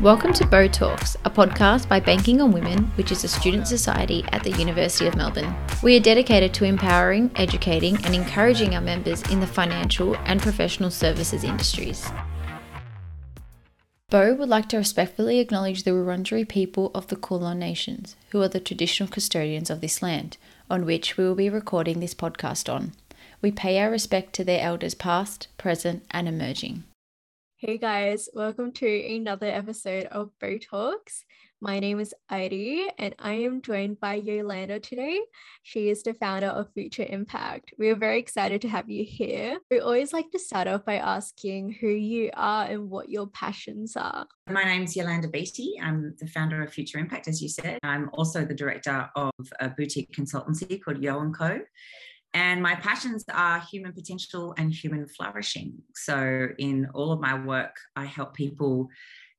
Welcome to Bow Talks, a podcast by Banking on Women, which is a student society at the University of Melbourne. We are dedicated to empowering, educating, and encouraging our members in the financial and professional services industries. Bo would like to respectfully acknowledge the Wurundjeri people of the Kulin Nations, who are the traditional custodians of this land, on which we will be recording this podcast on. We pay our respect to their elders past, present, and emerging. Hey guys, welcome to another episode of Bow Talks. My name is Heidi and I am joined by Yolanda today. She is the founder of Future Impact. We are very excited to have you here. We always like to start off by asking who you are and what your passions are. My name is Yolanda Beattie. I'm the founder of Future Impact, as you said. I'm also the director of a boutique consultancy called Yo & Co. And my passions are human potential and human flourishing. So, in all of my work, I help people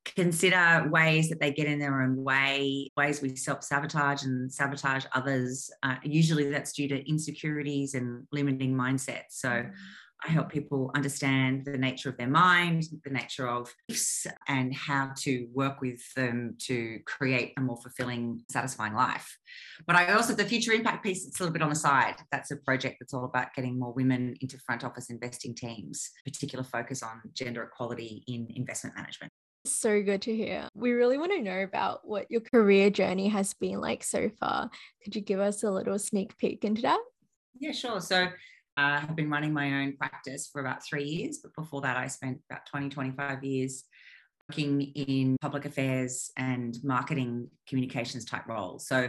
consider ways that they get in their own way, ways we self sabotage and sabotage others. Uh, usually, that's due to insecurities and limiting mindsets. So, mm-hmm. I help people understand the nature of their mind, the nature of gifts, and how to work with them to create a more fulfilling, satisfying life. But I also, the future impact piece, it's a little bit on the side. That's a project that's all about getting more women into front office investing teams, particular focus on gender equality in investment management. So good to hear. We really want to know about what your career journey has been like so far. Could you give us a little sneak peek into that? Yeah, sure. So I have been running my own practice for about three years, but before that, I spent about 20, 25 years working in public affairs and marketing communications type roles. So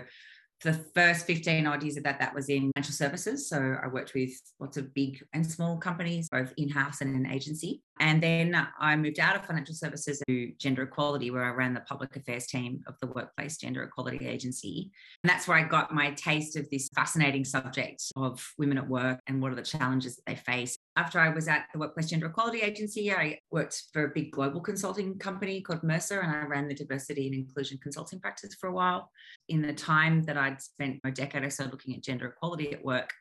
for the first 15 odd years of that, that was in financial services. So I worked with lots of big and small companies, both in house and in agency. And then I moved out of financial services to gender equality, where I ran the public affairs team of the Workplace Gender Equality Agency. And that's where I got my taste of this fascinating subject of women at work and what are the challenges that they face. After I was at the Workplace Gender Equality Agency, I worked for a big global consulting company called Mercer, and I ran the diversity and inclusion consulting practice for a while. In the time that I'd spent a decade or so looking at gender equality at work,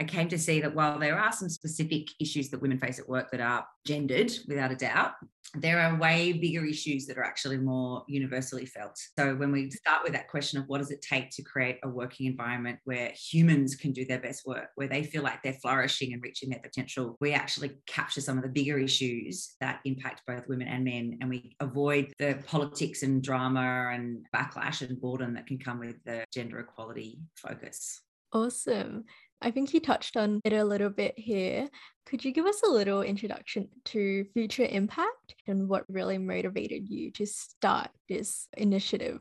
I came to see that while there are some specific issues that women face at work that are gendered without a doubt, there are way bigger issues that are actually more universally felt. So when we start with that question of what does it take to create a working environment where humans can do their best work, where they feel like they're flourishing and reaching their potential, we actually capture some of the bigger issues that impact both women and men and we avoid the politics and drama and backlash and boredom that can come with the gender equality focus. Awesome. I think you touched on it a little bit here. Could you give us a little introduction to Future Impact and what really motivated you to start this initiative?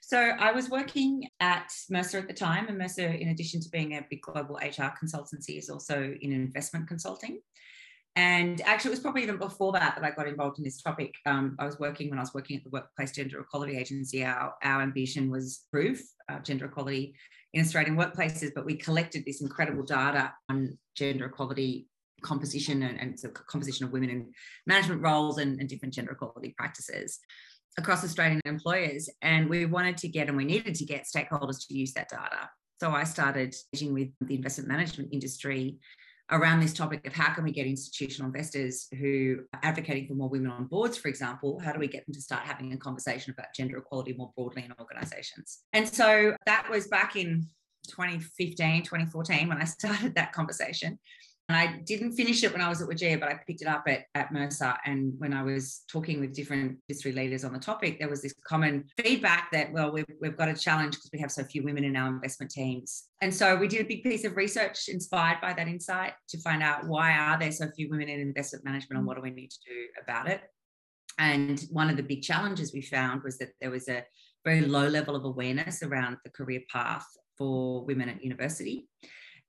So I was working at Mercer at the time, and Mercer, in addition to being a big global HR consultancy, is also in investment consulting. And actually, it was probably even before that that I got involved in this topic. Um, I was working when I was working at the Workplace Gender Equality Agency. Our, our ambition was proof gender equality in Australian workplaces, but we collected this incredible data on gender equality composition and, and so composition of women in management roles and, and different gender equality practices across Australian employers. And we wanted to get and we needed to get stakeholders to use that data. So I started with the investment management industry around this topic of how can we get institutional investors who are advocating for more women on boards, for example, how do we get them to start having a conversation about gender equality more broadly in organizations? And so that was back in 2015, 2014 when I started that conversation. And I didn't finish it when I was at WGEA, but I picked it up at, at Mercer. And when I was talking with different industry leaders on the topic, there was this common feedback that, well, we've, we've got a challenge because we have so few women in our investment teams. And so we did a big piece of research inspired by that insight to find out why are there so few women in investment management and what do we need to do about it. And one of the big challenges we found was that there was a very low level of awareness around the career path for women at university.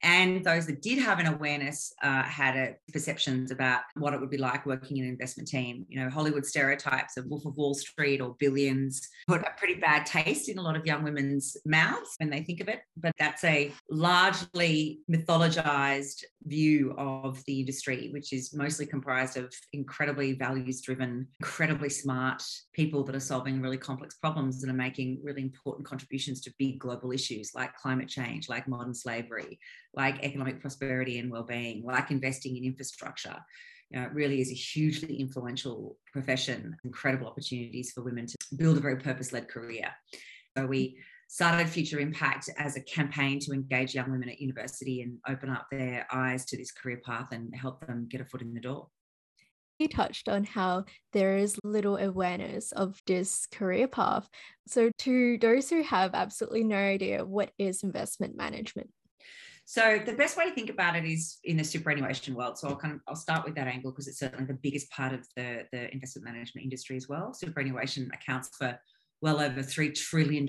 And those that did have an awareness uh, had a, perceptions about what it would be like working in an investment team. You know, Hollywood stereotypes of Wolf of Wall Street or billions put a pretty bad taste in a lot of young women's mouths when they think of it. But that's a largely mythologized view of the industry, which is mostly comprised of incredibly values driven, incredibly smart people that are solving really complex problems and are making really important contributions to big global issues like climate change, like modern slavery, like economic prosperity and well-being, like investing in infrastructure. You know, it really is a hugely influential profession, incredible opportunities for women to build a very purpose-led career. So we started Future Impact as a campaign to engage young women at university and open up their eyes to this career path and help them get a foot in the door. You touched on how there is little awareness of this career path. So, to those who have absolutely no idea, what is investment management? So the best way to think about it is in the superannuation world. So I'll kind of I'll start with that angle because it's certainly the biggest part of the, the investment management industry as well. Superannuation accounts for well over $3 trillion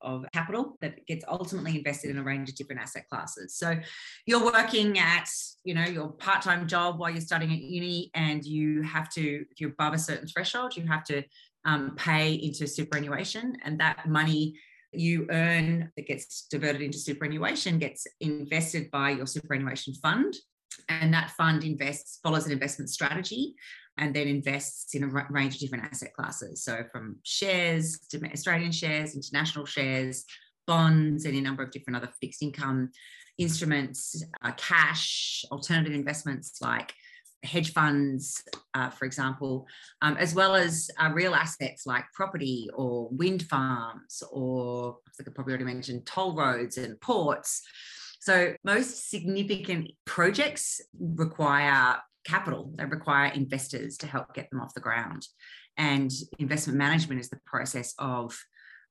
of capital that gets ultimately invested in a range of different asset classes. So you're working at, you know, your part-time job while you're studying at uni and you have to, if you're above a certain threshold, you have to um, pay into superannuation and that money you earn that gets diverted into superannuation gets invested by your superannuation fund and that fund invests follows an investment strategy and then invests in a range of different asset classes. So from shares, Australian shares, international shares, bonds, and a number of different other fixed income instruments, uh, cash, alternative investments like hedge funds, uh, for example, um, as well as uh, real assets like property or wind farms, or I think I probably already mentioned toll roads and ports. So most significant projects require capital. They require investors to help get them off the ground. And investment management is the process of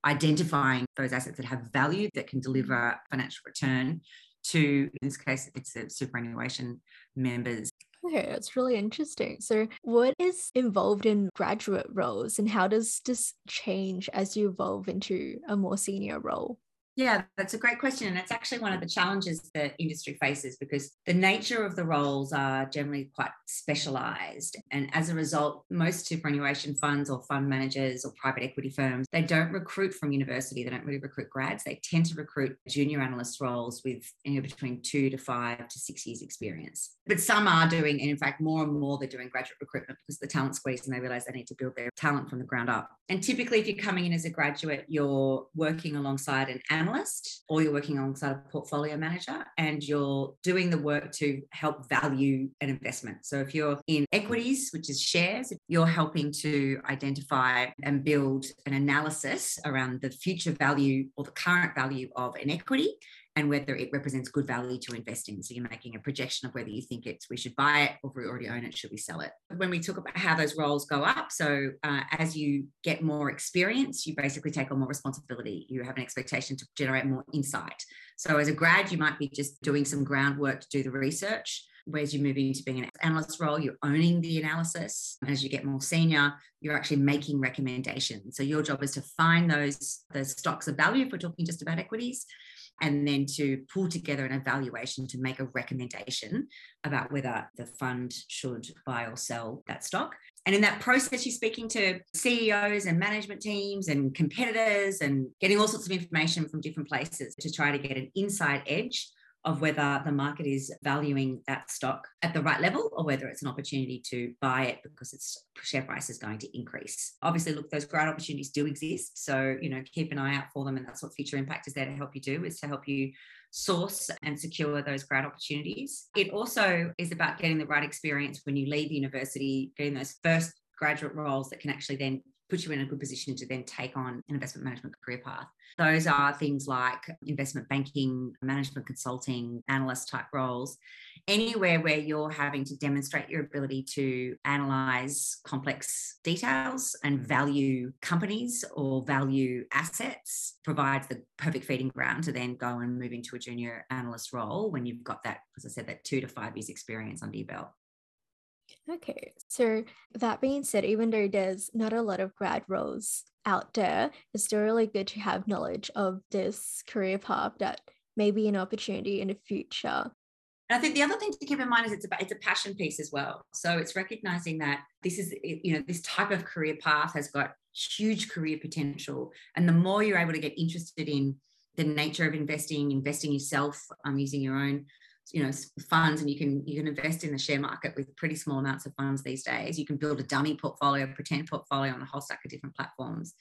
identifying those assets that have value that can deliver financial return to, in this case, it's the superannuation members. Okay, that's really interesting. So, what is involved in graduate roles and how does this change as you evolve into a more senior role? Yeah, that's a great question. And it's actually one of the challenges that industry faces because the nature of the roles are generally quite specialized. And as a result, most superannuation funds or fund managers or private equity firms, they don't recruit from university. They don't really recruit grads. They tend to recruit junior analyst roles with anywhere between two to five to six years experience. But some are doing, and in fact, more and more they're doing graduate recruitment because the talent squeeze and they realize they need to build their talent from the ground up. And typically, if you're coming in as a graduate, you're working alongside an analyst analyst or you're working alongside a portfolio manager and you're doing the work to help value an investment. So if you're in equities, which is shares, you're helping to identify and build an analysis around the future value or the current value of an equity and whether it represents good value to invest in. So you're making a projection of whether you think it's we should buy it or if we already own it, should we sell it? When we talk about how those roles go up, so uh, as you get more experience, you basically take on more responsibility. You have an expectation to generate more insight. So as a grad, you might be just doing some groundwork to do the research. Whereas you move into being an analyst role, you're owning the analysis. As you get more senior, you're actually making recommendations. So your job is to find those, those stocks of value, if we're talking just about equities, and then to pull together an evaluation to make a recommendation about whether the fund should buy or sell that stock. And in that process, you're speaking to CEOs and management teams and competitors and getting all sorts of information from different places to try to get an inside edge of whether the market is valuing that stock at the right level or whether it's an opportunity to buy it because its share price is going to increase. Obviously, look, those great opportunities do exist. So, you know, keep an eye out for them. And that's what Future Impact is there to help you do, is to help you source and secure those great opportunities. It also is about getting the right experience when you leave university, getting those first graduate roles that can actually then put you in a good position to then take on an investment management career path. Those are things like investment banking, management consulting, analyst type roles, anywhere where you're having to demonstrate your ability to analyze complex details and hmm. value companies or value assets provides the perfect feeding ground to then go and move into a junior analyst role when you've got that, as I said, that two to five years experience under your belt. Okay, so that being said, even though there's not a lot of grad roles out there, it's still really good to have knowledge of this career path that may be an opportunity in the future. And I think the other thing to keep in mind is it's about it's a passion piece as well. So it's recognizing that this is you know this type of career path has got huge career potential, and the more you're able to get interested in the nature of investing, investing yourself, um, using your own you know funds and you can you can invest in the share market with pretty small amounts of funds these days. You can build a dummy portfolio pretend portfolio on a whole stack of different platforms.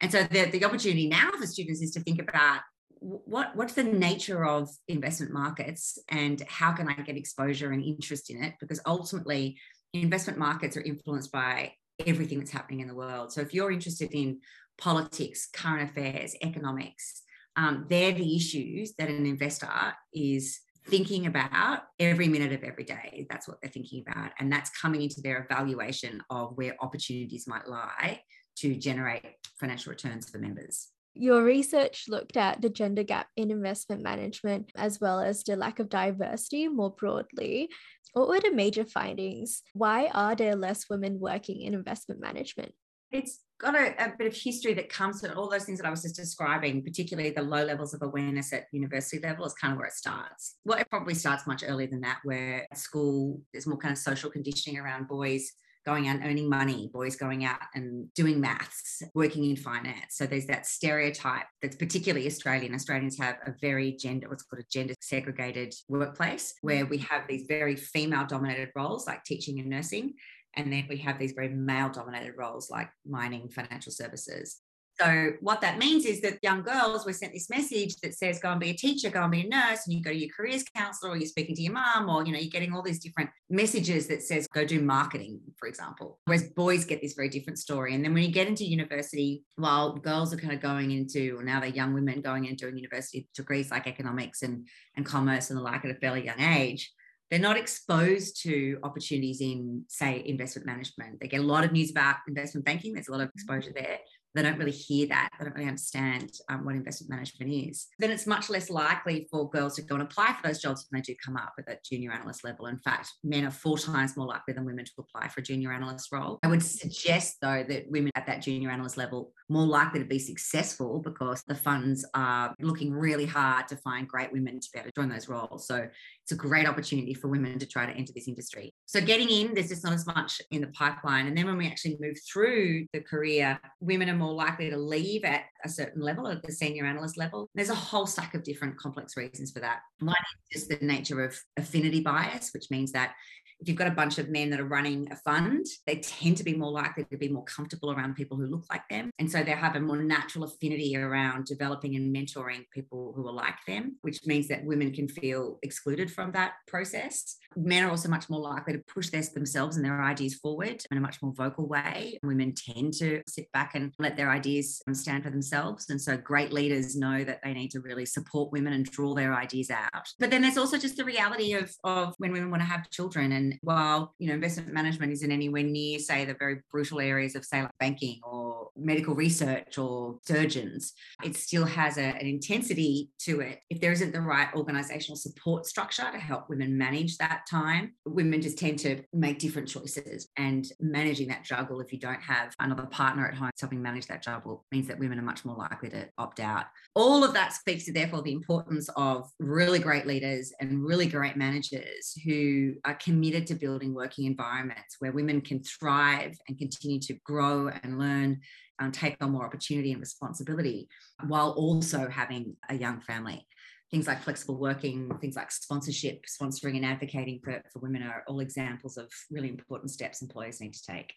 And so the, the opportunity now for students is to think about what what's the nature of investment markets and how can i get exposure and interest in it? Because ultimately investment markets are influenced by everything that's happening in the world. So if you're interested in politics current affairs economics um, they're the issues that an investor is thinking about every minute of every day. That's what they're thinking about. And that's coming into their evaluation of where opportunities might lie to generate financial returns for members. Your research looked at the gender gap in investment management as well as the lack of diversity more broadly. What were the major findings? Why are there less women working in investment management? It's got a, a, bit of history that comes with all those things that I was just describing, particularly the low levels of awareness at university level is kind of where it starts. Well, it probably starts much earlier than that, where at school there's more kind of social conditioning around boys going out and earning money, boys going out and doing maths, working in finance. So there's that stereotype that's particularly Australian. Australians have a very gender, what's called a gender segregated workplace, where we have these very female dominated roles like teaching and nursing. And then we have these very male dominated roles like mining, financial services. So, what that means is that young girls were sent this message that says, go and be a teacher, go and be a nurse, and you go to your careers counselor, or you're speaking to your mom, or you know, you're getting all these different messages that says, go do marketing, for example. Whereas boys get this very different story. And then when you get into university, while girls are kind of going into, or now they're young women going into doing university degrees like economics and, and commerce and the like at a fairly young age, they're not exposed to opportunities in, say, investment management. They get a lot of news about investment banking. There's a lot of exposure there, they don't really hear that. They don't really understand um, what investment management is. Then it's much less likely for girls to go and apply for those jobs when they do come up at that junior analyst level. In fact, men are four times more likely than women to apply for a junior analyst role. I would suggest, though, that women at that junior analyst level more likely to be successful because the funds are looking really hard to find great women to be able to join those roles. So it's a great opportunity for women to try to enter this industry. So getting in, there's just not as much in the pipeline. And then when we actually move through the career, women are more likely to leave at a certain level, at the senior analyst level. There's a whole stack of different complex reasons for that. One is just the nature of affinity bias, which means that if you've got a bunch of men that are running a fund, they tend to be more likely to be more comfortable around people who look like them. And so they have a more natural affinity around developing and mentoring people who are like them, which means that women can feel excluded from that process. Men are also much more likely to push their, themselves and their ideas forward in a much more vocal way. Women tend to sit back and let their ideas stand for themselves. And so great leaders know that they need to really support women and draw their ideas out. But then there's also just the reality of, of when women want to have children and while, you know, investment management isn't anywhere near, say, the very brutal areas of, say, like banking or medical research or surgeons, it still has a, an intensity to it. If there isn't the right organizational support structure to help women manage that time, women just tend to make different choices. And managing that juggle, if you don't have another partner at home helping manage that juggle, means that women are much more likely to opt out. All of that speaks to, therefore, the importance of really great leaders and really great managers who are committed to building working environments where women can thrive and continue to grow and learn and take on more opportunity and responsibility while also having a young family things like flexible working, things like sponsorship, sponsoring and advocating for, for women are all examples of really important steps employers need to take.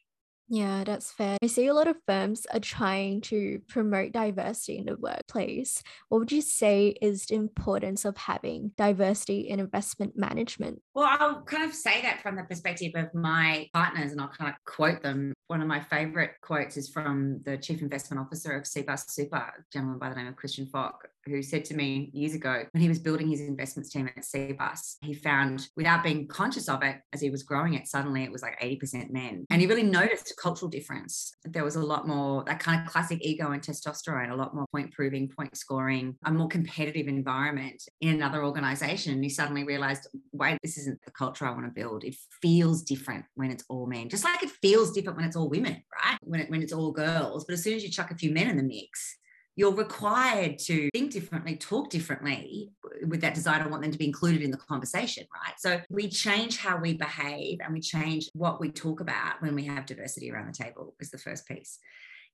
Yeah, that's fair. I see a lot of firms are trying to promote diversity in the workplace. What would you say is the importance of having diversity in investment management? Well, I'll kind of say that from the perspective of my partners, and I'll kind of quote them. One of my favorite quotes is from the chief investment officer of Cbus Super, a gentleman by the name of Kristian Fok, who said to me years ago when he was building his investments team at Cbus, he found without being conscious of it as he was growing it, suddenly it was like 80% men. And he really noticed a cultural difference. There was a lot more that kind of classic ego and testosterone, a lot more point proving, point scoring, a more competitive environment in another organization. And he suddenly realized, wait, this isn't the culture I want to build. It feels different when it's all men, just like it feels different when it's all women, right? When, it, when it's all girls. But as soon as you chuck a few men in the mix, you're required to think differently, talk differently with that desire to want them to be included in the conversation, right? So we change how we behave and we change what we talk about when we have diversity around the table, is the first piece.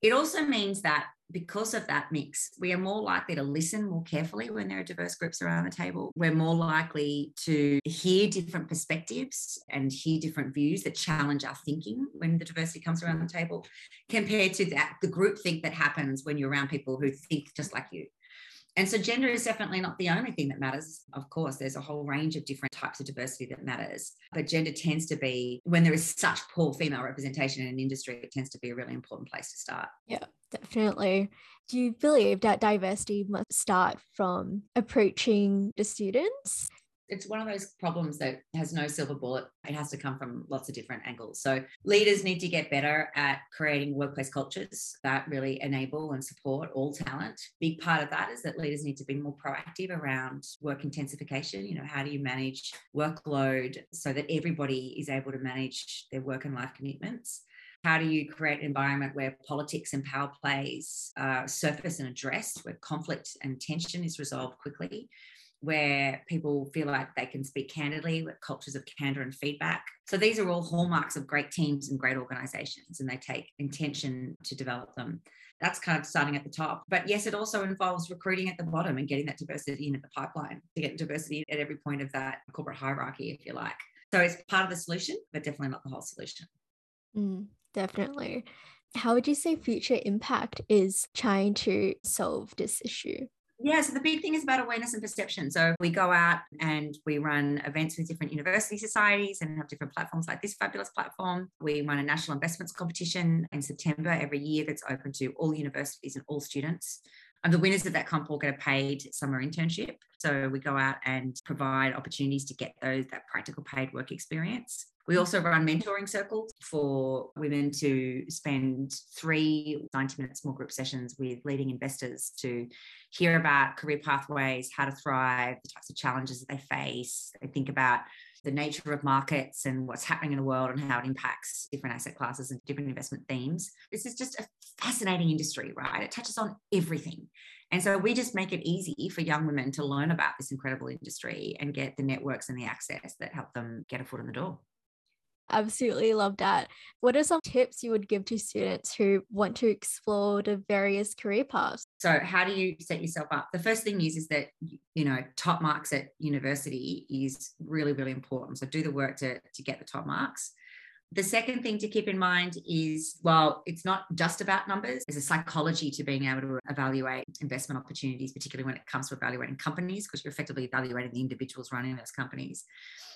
It also means that because of that mix, we are more likely to listen more carefully when there are diverse groups around the table. We're more likely to hear different perspectives and hear different views that challenge our thinking when the diversity comes around the table, compared to that the group think that happens when you're around people who think just like you. And so gender is definitely not the only thing that matters. Of course, there's a whole range of different types of diversity that matters. But gender tends to be, when there is such poor female representation in an industry, it tends to be a really important place to start. Yeah, definitely. Do you believe that diversity must start from approaching the students? It's one of those problems that has no silver bullet. It has to come from lots of different angles. So leaders need to get better at creating workplace cultures that really enable and support all talent. Big part of that is that leaders need to be more proactive around work intensification. You know, how do you manage workload so that everybody is able to manage their work and life commitments? How do you create an environment where politics and power plays uh, surface and addressed, where conflict and tension is resolved quickly? Where people feel like they can speak candidly, with cultures of candor and feedback. So these are all hallmarks of great teams and great organizations, and they take intention to develop them. That's kind of starting at the top. But yes, it also involves recruiting at the bottom and getting that diversity in at the pipeline to get diversity at every point of that corporate hierarchy, if you like. So it's part of the solution, but definitely not the whole solution. Mm, definitely. How would you say future impact is trying to solve this issue? Yeah, so the big thing is about awareness and perception. So we go out and we run events with different university societies and have different platforms like this fabulous platform. We run a national investments competition in September every year that's open to all universities and all students. And the winners of that comp will get a paid summer internship. So we go out and provide opportunities to get those that practical paid work experience. We also run mentoring circles for women to spend three 90 minute small group sessions with leading investors to hear about career pathways, how to thrive, the types of challenges that they face. They think about the nature of markets and what's happening in the world and how it impacts different asset classes and different investment themes. This is just a fascinating industry, right? It touches on everything. And so we just make it easy for young women to learn about this incredible industry and get the networks and the access that help them get a foot in the door. Absolutely love that. What are some tips you would give to students who want to explore the various career paths? So, how do you set yourself up? The first thing is is that you know top marks at university is really really important. So, do the work to to get the top marks. The second thing to keep in mind is well, it's not just about numbers. There's a psychology to being able to evaluate investment opportunities, particularly when it comes to evaluating companies, because you're effectively evaluating the individuals running those companies.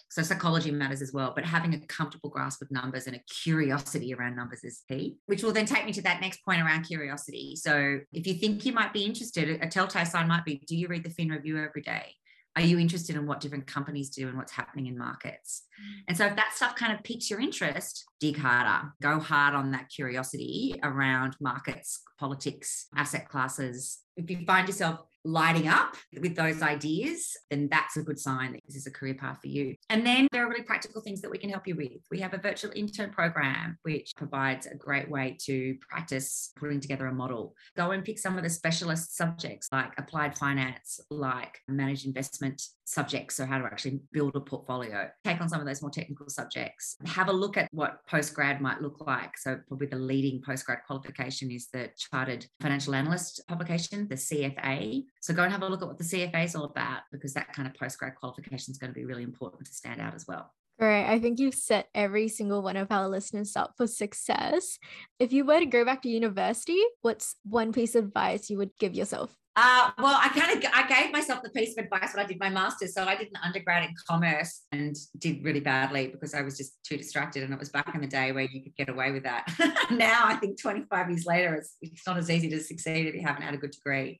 So psychology matters as well, but having a comfortable grasp of numbers and a curiosity around numbers is key, which will then take me to that next point around curiosity. So if you think you might be interested, a telltale sign might be do you read the Fin Review every day? Are you interested in what different companies do and what's happening in markets? Mm. And so if that stuff kind of piques your interest, dig harder, go hard on that curiosity around markets, politics, asset classes. If you find yourself lighting up with those ideas, then that's a good sign that this is a career path for you. And then there are really practical things that we can help you with. We have a virtual intern program, which provides a great way to practice putting together a model. Go and pick some of the specialist subjects like applied finance, like managed investment subjects, so how to actually build a portfolio. Take on some of those more technical subjects. Have a look at what postgrad might look like. So, probably the leading postgrad qualification is the Chartered Financial Analyst publication, the CFA. So, go and have a look at what the CFA is all about because that kind of postgrad qualification is going to be really important to stand out as well. Great. I think you've set every single one of our listeners up for success. If you were to go back to university, what's one piece of advice you would give yourself? Uh, well, I kind of I gave myself the piece of advice when I did my master's. So I did an undergrad in commerce and did really badly because I was just too distracted. And it was back in the day where you could get away with that. now I think 25 years later, it's, it's not as easy to succeed if you haven't had a good degree.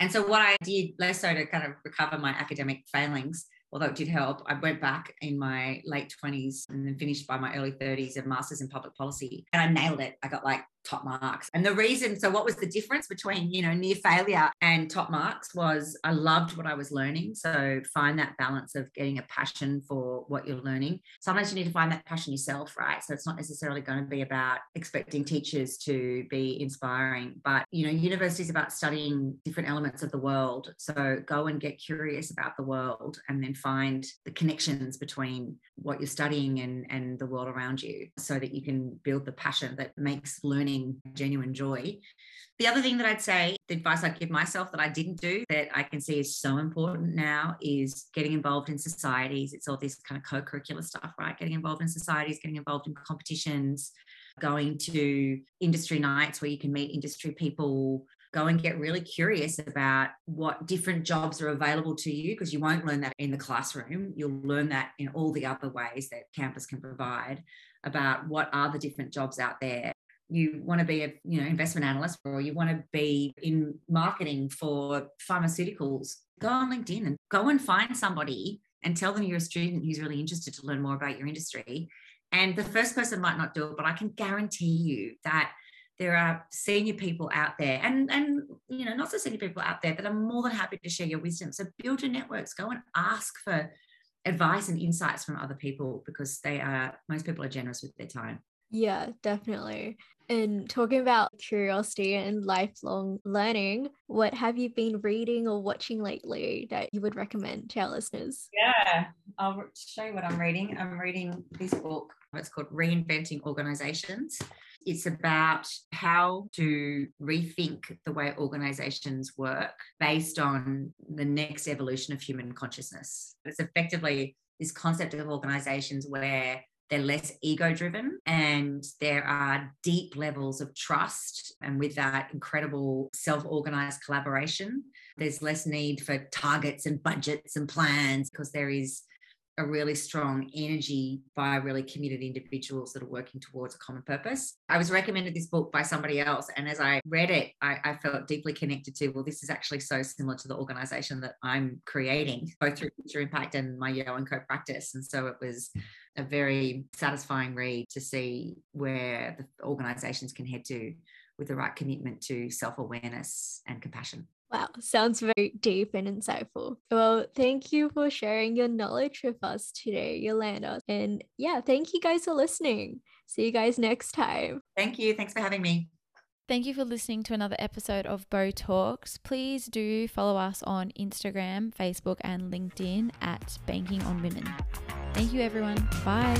And so what I did less so to kind of recover my academic failings although it did help, I went back in my late 20s and then finished by my early 30s a master's in public policy. And I nailed it. I got like top marks. And the reason, so what was the difference between, you know, near failure and top marks was I loved what I was learning. So find that balance of getting a passion for what you're learning. Sometimes you need to find that passion yourself, right? So it's not necessarily going to be about expecting teachers to be inspiring, but, you know, university is about studying different elements of the world. So go and get curious about the world and then find the connections between what you're studying and, and the world around you so that you can build the passion that makes learning genuine joy. The other thing that I'd say, the advice I'd give myself that I didn't do that I can see is so important now is getting involved in societies. It's all this kind of co curricular stuff, right? Getting involved in societies, getting involved in competitions, going to industry nights where you can meet industry people, go and get really curious about what different jobs are available to you because you won't learn that in the classroom. You'll learn that in all the other ways that campus can provide about what are the different jobs out there. You want to be a you know investment analyst or you want to be in marketing for pharmaceuticals. Go on LinkedIn and go and find somebody and tell them you're a student who's really interested to learn more about your industry. And the first person might not do it, but I can guarantee you that there are senior people out there and and you know not so senior people out there that are more than happy to share your wisdom so build your networks go and ask for advice and insights from other people because they are most people are generous with their time yeah definitely and talking about curiosity and lifelong learning what have you been reading or watching lately that you would recommend to our listeners? Yeah i'll show you what i'm reading. I'm reading this book it's called reinventing organizations. It's about how to rethink the way organizations work based on the next evolution of human consciousness. It's effectively this concept of organizations where they're less ego driven and there are deep levels of trust and with that incredible self-organized collaboration there's less need for targets and budgets and plans because there is a really strong energy by really committed individuals that are working towards a common purpose. I was recommended this book by somebody else, and as I read it, I, I, felt deeply connected to. Well, this is actually so similar to the organization that I'm creating, both through Future Impact and my Yo and Co practice. And so it was a very satisfying read to see where the organizations can head to with the right commitment to self awareness and compassion. Wow, sounds very deep and insightful. Well, thank you for sharing your knowledge with us today, Yolanda. And yeah, thank you guys for listening. See you guys next time. Thank you. Thanks for having me. Thank you for listening to another episode of Bo Talks. Please do follow us on Instagram, Facebook, and LinkedIn at Banking on Women. Thank you, everyone. Bye.